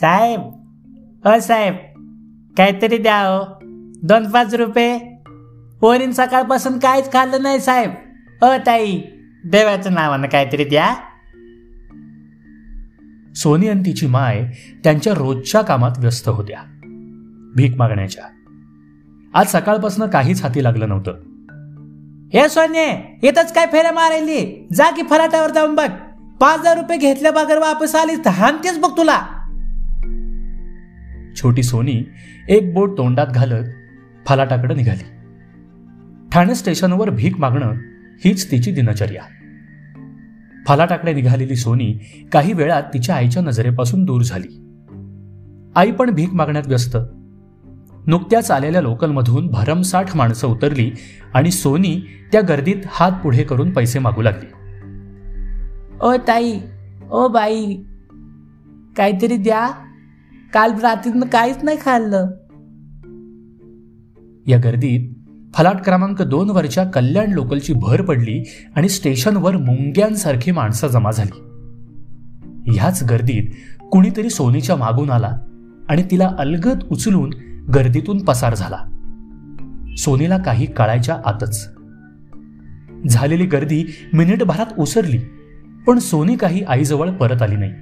साहेब अ साहेब काहीतरी द्या हो. दोन पाच रुपये. पोरीन सकाळपासून काहीच खाल्लं नाही साहेब. अ ताई देवाच्या नावानं काहीतरी द्या. सोनी आणि तिची माय त्यांच्या रोजच्या कामात व्यस्त होत्या. भीक मागण्याच्या. आज सकाळपासून काहीच हाती लागलं नव्हतं. हे सोने इथंच काय फेऱ्या मारायली? जा की फलाटावर जाऊन बघ. पाच हजार रुपये घेतल्या बागर वापस आलीस तर हानतेच बघ तुला. छोटी सोनी एक बोट तोंडात घालत फलाटाकडे निघाली. ठाणे स्टेशनवर भीक मागणं हीच तिची दिनचर्या. फलाटाकडे निघालेली सोनी काही वेळात तिच्या आईच्या नजरेपासून दूर झाली. आई पण भीक मागण्यात व्यस्त. नुकत्याच आलेल्या लोकलमधून भरमसाठ माणसं उतरली आणि सोनी त्या गर्दीत हात पुढे करून पैसे मागू लागली. ओ ताई ओ बाई काहीतरी द्या. काल रात्रीनं काहीच नाही खाल्लं. या गर्दीत फलाट क्रमांक दोन वरच्या कल्याण लोकलची भर पडली आणि स्टेशनवर मुंग्यांसारखी माणसं जमा झाली. ह्याच गर्दीत कुणीतरी सोनीच्या मागून आला आणि तिला अलगद उचलून गर्दीतून पसार झाला. सोनीला काही कळायच्या आतच. झालेली गर्दी मिनिटभरात उसरली पण सोनी काही आईजवळ परत आली नाही.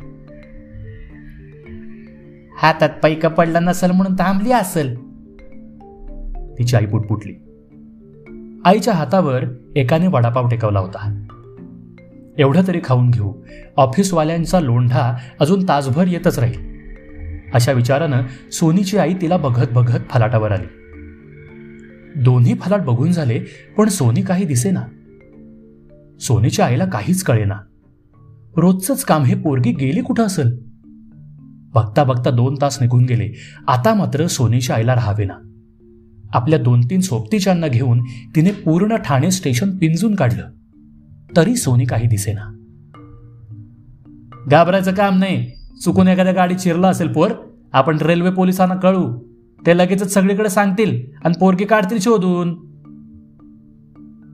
हातात पैका पडला नसेल म्हणून थांबली असल. तिची आई पुटपुटली. आईच्या हातावर एकाने वडापाव टेकवला होता. एवढं तरी खाऊन घेऊ ऑफिसवाल्यांचा लोंढा अजून तासभर येतच राहील. अशा विचारानं सोनीची आई तिला बघत बघत फलाटावर आली. दोन्ही फलाट बघून झाले पण सोनी काही दिसेना. सोनीच्या आईला काहीच कळेना. रोजचंच काम हे पोरगी गेली कुठं असेल? बघता बघता दोन तास निघून गेले. आता मात्र सोनीच्या आईला राहावेना. आपल्या दोन तीन सोबतीच्यांना घेऊन तिने पूर्ण ठाणे स्टेशन पिंजून काढलं. तरी सोनी काही दिसेना. घाबरायचं काम नाही. चुकून एखाद्या गाडी चिरला असेल पोर. आपण रेल्वे पोलिसांना कळू. ते लगेचच सगळीकडे सांगतील आणि पोरकी काढतील शोधून.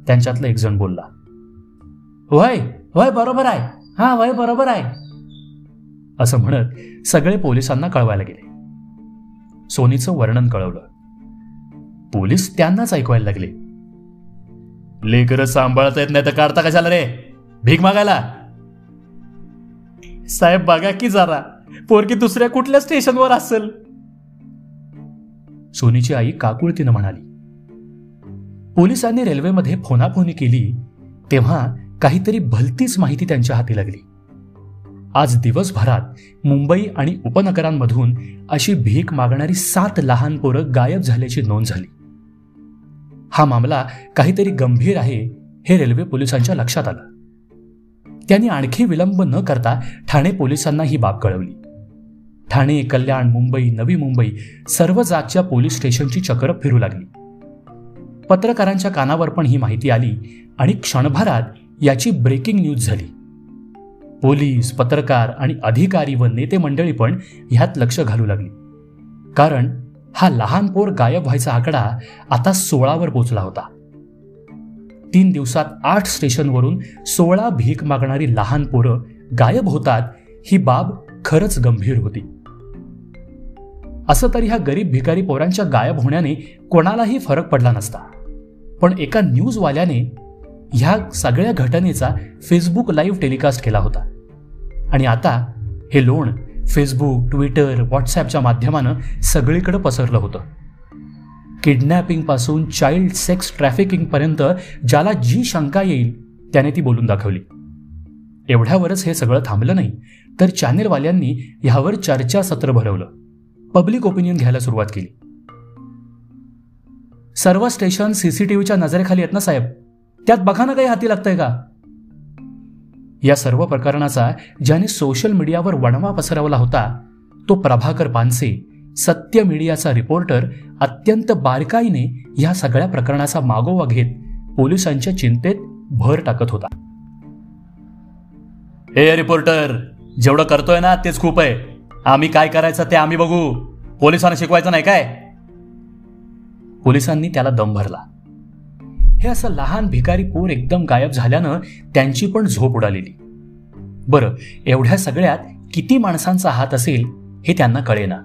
त्यांच्यातला एक जण बोलला. वय वय बरोबर आहे. हा वय बरोबर आहे. असं म्हणत सगळे पोलिसांना कळवायला गेले. सोनीचं वर्णन कळवलं. पोलीस त्यांनाच ऐकवायला लागले. लेकर सांभाळता येत नाही तर काढता कशाला रे? भीक मागायला? साहेब बघा की जरा. पोरकी दुसऱ्या कुठल्या स्टेशनवर असेल? सोनीची आई काकुळतीनं म्हणाली. पोलिसांनी रेल्वेमध्ये फोनाफोनी केली तेव्हा काहीतरी भलतीच माहिती त्यांच्या हाती लागली. आज दिवसभरात मुंबई आणि उपनगरांमधून अशी भीक मागणारी सात लहान पोरं गायब झाल्याची नोंद झाली. हा मामला काहीतरी गंभीर आहे हे रेल्वे पोलिसांच्या लक्षात आलं. त्यांनी आणखी विलंब न करता ठाणे पोलिसांना ही बाब कळवली. ठाणे कल्याण मुंबई नवी मुंबई सर्व जागच्या पोलीस स्टेशनची चक्र फिरू लागली. पत्रकारांच्या कानावर पण ही माहिती आली आणि क्षणभरात याची ब्रेकिंग न्यूज झाली. पोलीस पत्रकार आणि अधिकारी व नेते मंडळी पण ह्यात लक्ष घालू लागली. कारण हा लहान पोर गायब व्हायचा आकडा आता सोळावर पोचला होता. तीन दिवसात आठ स्टेशनवरून सोळा भीक मागणारी लहान पोरं गायब होतात ही बाब खरंच गंभीर होती. असं तरी ह्या गरीब भिकारी पोरांच्या गायब होण्याने कोणालाही फरक पडला नसता. पण एका न्यूजवाल्याने ह्या सगळ्या घटनेचा फेसबुक लाईव्ह टेलिकास्ट केला होता. आणि आता हे लोण फेसबुक ट्विटर व्हॉट्सॲपच्या माध्यमानं सगळीकडे पसरलं होतं. किडनॅपिंगपासून चाइल्ड सेक्स ट्रॅफिकिंगपर्यंत ज्याला जी शंका येईल त्याने ती बोलून दाखवली. एवढ्यावरच हे सगळं थांबलं नाही तर चॅनेलवाल्यांनी ह्यावर चर्चासत्र भरवलं. पब्लिक ओपिनियन घ्यायला सुरुवात केली. सर्व स्टेशन सीसीटीव्हीच्या नजरेखाली आहेत ना साहेब? त्यात बघा ना काही हाती लागतंय का? या सर्व प्रकरणाचा ज्याने सोशल मीडियावर वणवा पसरवला होता तो प्रभाकर पानसे सत्य मीडियाचा रिपोर्टर अत्यंत बारकाईने या सगळ्या प्रकरणाचा मागोवा घेत पोलिसांच्या चिंतेत भर टाकत होता. हे रिपोर्टर जेवढं करतोय ना तेच खूप आहे. आम्ही काय करायचं ते आम्ही बघू. पोलिसांना शिकवायचं नाही काय? पोलिसांनी त्याला दम भरला. हे असं लहान भिकारी पोर एकदम गायब झाल्यानं त्यांची पण झोप उडालेली. बरं एवढ्या सगळ्यात किती माणसांचा हात असेल हे त्यांना कळेना.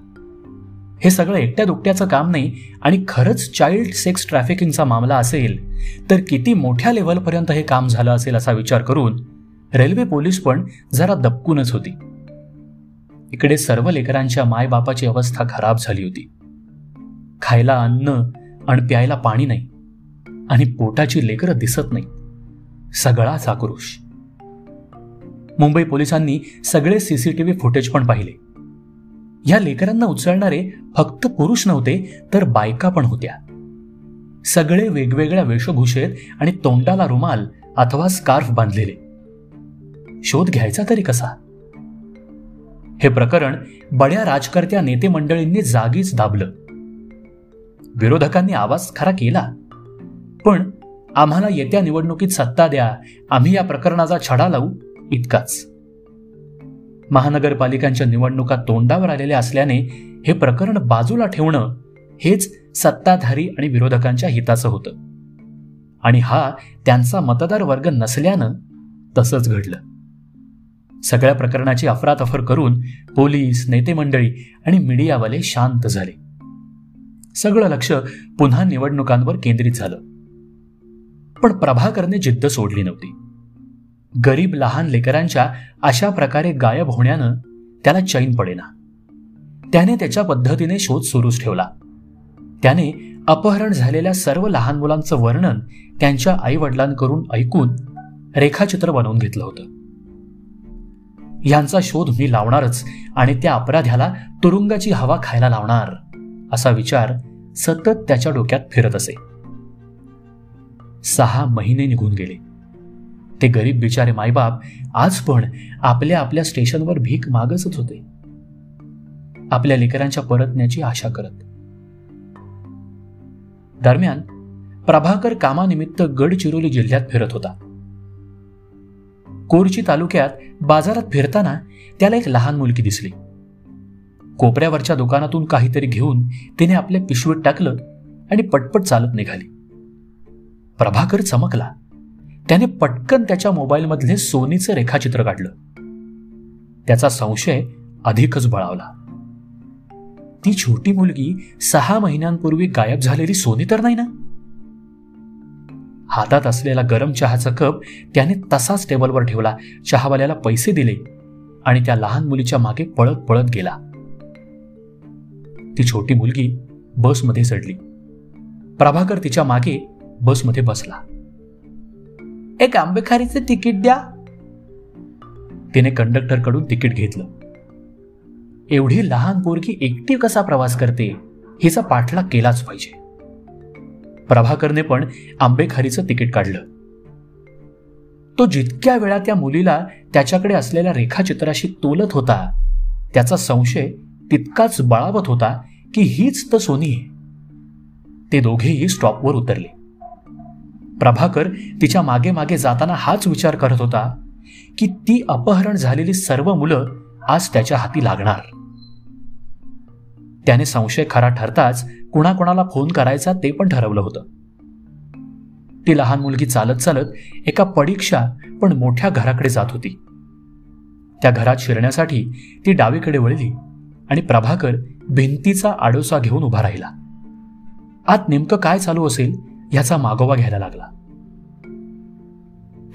हे सगळं एकट्या दुकट्याचं काम नाही आणि खरंच चाइल्ड सेक्स ट्रॅफिकिंगचा मामला असेल तर किती मोठ्या लेव्हलपर्यंत हे काम झालं असेल असा विचार करून रेल्वे पोलीस पण जरा दबकूनच होती. इकडे सर्व लेकरांच्या मायबापाची अवस्था खराब झाली होती. खायला अन्न आणि प्यायला पाणी नाही. आणि पोटाची लेकरं दिसत नाही सगळाच आक्रोश मुंबई पोलिसांनी सगळे सीसीटीव्ही फुटेज पण पाहिले. या लेकरांना उचलणारे फक्त पुरुष नव्हते तर बायका पण होत्या. सगळे वेगवेगळ्या वेशभूषेत आणि तोंडाला रुमाल अथवा स्कार्फ बांधलेले. शोध घ्यायचा तरी कसा? हे प्रकरण बड्या राजकर्त्या नेते मंडळींनी जागीच दाबलं. विरोधकांनी आवाज खरा केला. पण आम्हाला येत्या निवडणुकीत सत्ता द्या. आम्ही या प्रकरणाचा छडा लावू इतकाच. महानगरपालिकांच्या निवडणुका तोंडावर आलेल्या असल्याने हे प्रकरण बाजूला ठेवणं हेच सत्ताधारी आणि विरोधकांच्या हिताचं होतं. आणि हा त्यांचा मतदार वर्ग नसल्यानं तसंच घडलं. सगळ्या प्रकरणाची अफरातफर करून पोलीस नेते मंडळी आणि मीडियावाले शांत झाले. सगळं लक्ष पुन्हा निवडणुकांवर केंद्रित झालं. पण प्रभाकरने जिद्द सोडली नव्हती. गरीब लहान लेकरांच्या अशा प्रकारे गायब होण्यानं त्याला चैन पडेना. त्याने त्याच्या पद्धतीने शोध सुरूच ठेवला. त्याने अपहरण झालेल्या सर्व लहान मुलांचं वर्णन त्यांच्या आई वडिलांकडून ऐकून रेखाचित्र बनवून घेतलं होतं. यांचा शोध मी लावणारच आणि त्या अपराध्याला तुरुंगाची हवा खायला लावणार असा विचार सतत त्याच्या डोक्यात फिरत असे. सहा महिने निघून गेले. ते गरीब बिचारे मायबाप आज पण आपल्या आपल्या स्टेशनवर भीक मागतच होते. आपल्या लेकरांच्या परतण्याची आशा करत. दरम्यान प्रभाकर कामानिमित्त गडचिरोली जिल्ह्यात फिरत होता. कोरची तालुक्यात बाजारात फिरताना त्याला एक लहान मुलगी दिसली. कोपऱ्यावरच्या दुकानातून काहीतरी घेऊन तिने आपल्या पिशवीत टाकलं आणि पटपट चालत निघाली. प्रभाकर चमकला. त्याने पटकन त्याच्या मोबाईलमधले सोनीचं रेखाचित्र काढलं. त्याचा संशय अधिकच बळावला. ती छोटी मुलगी सहा महिन्यांपूर्वी गायब झालेली सोनी तर नाही ना? हातात असलेला गरम चहाचा कप त्याने तसाच टेबलवर ठेवला चहावाल्याला पैसे दिले आणि त्या लहान मुलीच्या मागे पळत पळत गेला. ती छोटी मुलगी बसमध्ये चढली. प्रभाकर तिच्यामागे बसमध्ये बसला. एक आंबेखारीचे तिकीट द्या. तिने कंडक्टरकडून तिकीट घेतलं. एवढी लहान पोरगी एकटी कसा प्रवास करते हिचा पाठलाग केलाच पाहिजे. प्रभाकरने पण आंबेखारीचं तिकीट काढलं. तो जितक्या वेळा त्या मुलीला त्याच्याकडे असलेल्या रेखाचित्राशी तोलत होता त्याचा संशय तितकाच बळावत होता की हीच तर सोनी आहे. ते दोघेही स्टॉपवर उतरले. प्रभाकर तिच्यामागे मागे जाताना हाच विचार करत होता की ती अपहरण झालेली सर्व मुलं आज त्याच्या हाती लागणार. त्याने संशय खरा ठरताच कुणाकुणाला फोन करायचा ते पण ठरवलं होतं. ती लहान मुलगी चालत चालत एका पडीक्षा पण मोठ्या घराकडे जात होती. त्या घरात शिरण्यासाठी ती डावीकडे वळली आणि प्रभाकर भिंतीचा आडोसा घेऊन उभा राहिला. आत नेमकं काय चालू असेल याचा मागोवा घ्यायला लागला.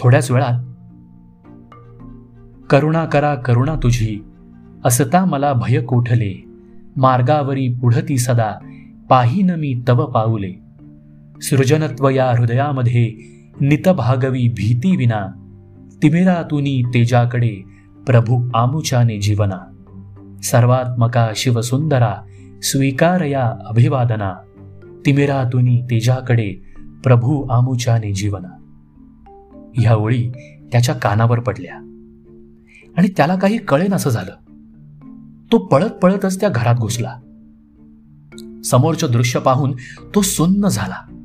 थोड्याच वेळात करुणा करा करुणा तुझी असता मला भय कोठले मार्गावरी पुढती सदा पाहिन मी तव पाऊले. सृजनत्व या हृदयामध्ये नितभागवी भीती विना तिमिरा तुनी तेजाकडे प्रभू आमुचाने जीवना. सर्वात्मका शिवसुंदरा स्वीकारया अभिवादना तिमिरातुनी तेजाकडे प्रभू आमुचाने जीवना. ह्या ओळी त्याच्या कानावर पडल्या. आणि त्याला काही कळेन असं झालं. तो पळत पळतच त्या घरात घुसला. समोरचं दृश्य पाहून तो सुन्न झाला.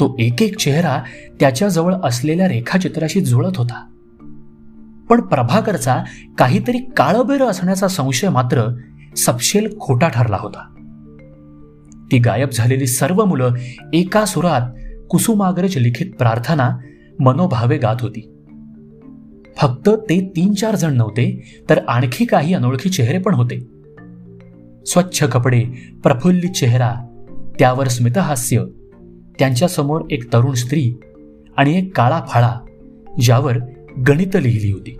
तो एक एक चेहरा त्याच्याजवळ असलेल्या रेखाचित्राशी जुळत होता. पण प्रभाकरचा काहीतरी काळबेर असण्याचा संशय मात्र सपशेल खोटा ठरला होता. ती गायब झालेली सर्व मुलं एका सुरात कुसुमाग्रज लिखित प्रार्थना मनोभावे गात होती. फक्त ते तीन चार जण नव्हते तर आणखी काही अनोळखी चेहरे पण होते. स्वच्छ कपडे प्रफुल्लित चेहरा त्यावर स्मितहास्य त्यांच्यासमोर एक तरुण स्त्री आणि एक काळा फाळा ज्यावर गणित लिहिली होती.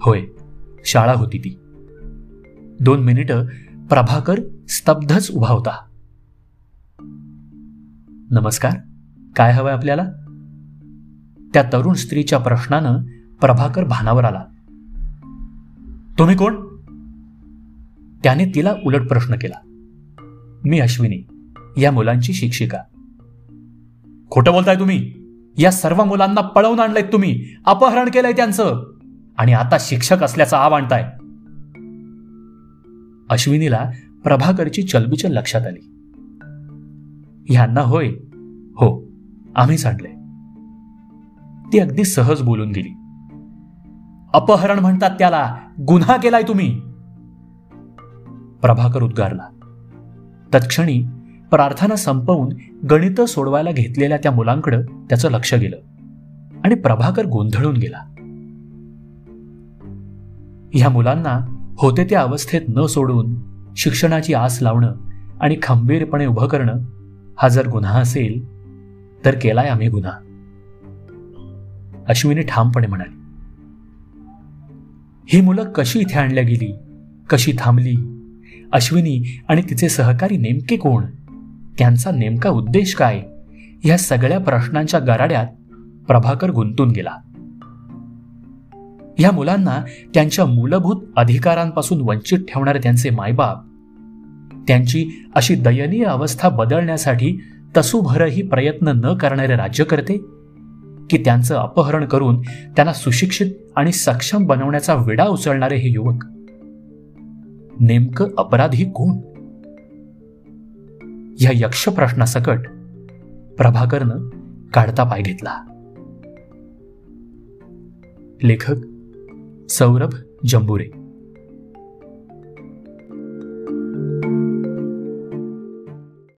होय शाळा होती ती. दोन मिनिटं प्रभाकर स्तब्धच उभा होता. नमस्कार काय हवंय आपल्याला? त्या तरुण स्त्रीच्या प्रश्नानं प्रभाकर भानावर आला. तुम्ही कोण? त्याने तिला उलट प्रश्न केला. मी अश्विनी या मुलांची शिक्षिका. खोटं बोलताय तुम्ही. या सर्व मुलांना पळवून आणलंय तुम्ही. अपहरण केलंय त्यांचं. आणि आता शिक्षक असल्याचा आव आणताय. अश्विनीला प्रभाकरची चलबिचल लक्षात आली. ह्यांना होय. हो आम्हीच आणले ती अगदी सहज बोलून गेली अपहरण म्हणतात त्याला गुन्हा केलाय तुम्ही. प्रभाकर उद्गारला. तत्क्षणी प्रार्थना संपवून गणित सोडवायला घेतलेल्या त्या मुलांकडं त्याचं लक्ष गेलं आणि प्रभाकर गोंधळून गेला. ह्या मुलांना होते त्या अवस्थेत न सोडून शिक्षणाची आस लावणं आणि खंबीरपणे उभं करणं हा जर गुन्हा असेल तर केलाय आम्ही गुन्हा. अश्विनी ठामपणे म्हणाली. ही मुलं कशी इथे आणल्या गेली? कशी थांबली? अश्विनी आणि तिचे सहकारी नेमके कोण? त्यांचा नेमका उद्देश काय? या सगळ्या प्रश्नांच्या गराड्यात प्रभाकर गुंतून गेला. या मुलांना त्यांच्या मूलभूत अधिकारांपासून वंचित ठेवणारे त्यांचे मायबाप त्यांची अशी दयनीय अवस्था बदलण्यासाठी तसूभरही प्रयत्न न करणारे राज्यकर्ते की त्यांचं अपहरण करून त्यांना सुशिक्षित आणि सक्षम बनवण्याचा विडा उचलणारे हे युवक. नेमकं अपराधी कोण? या यक्ष प्रश्नासकट प्रभाकरनं काढता पाय घेतला. लेखक सौरभ जंबुरे.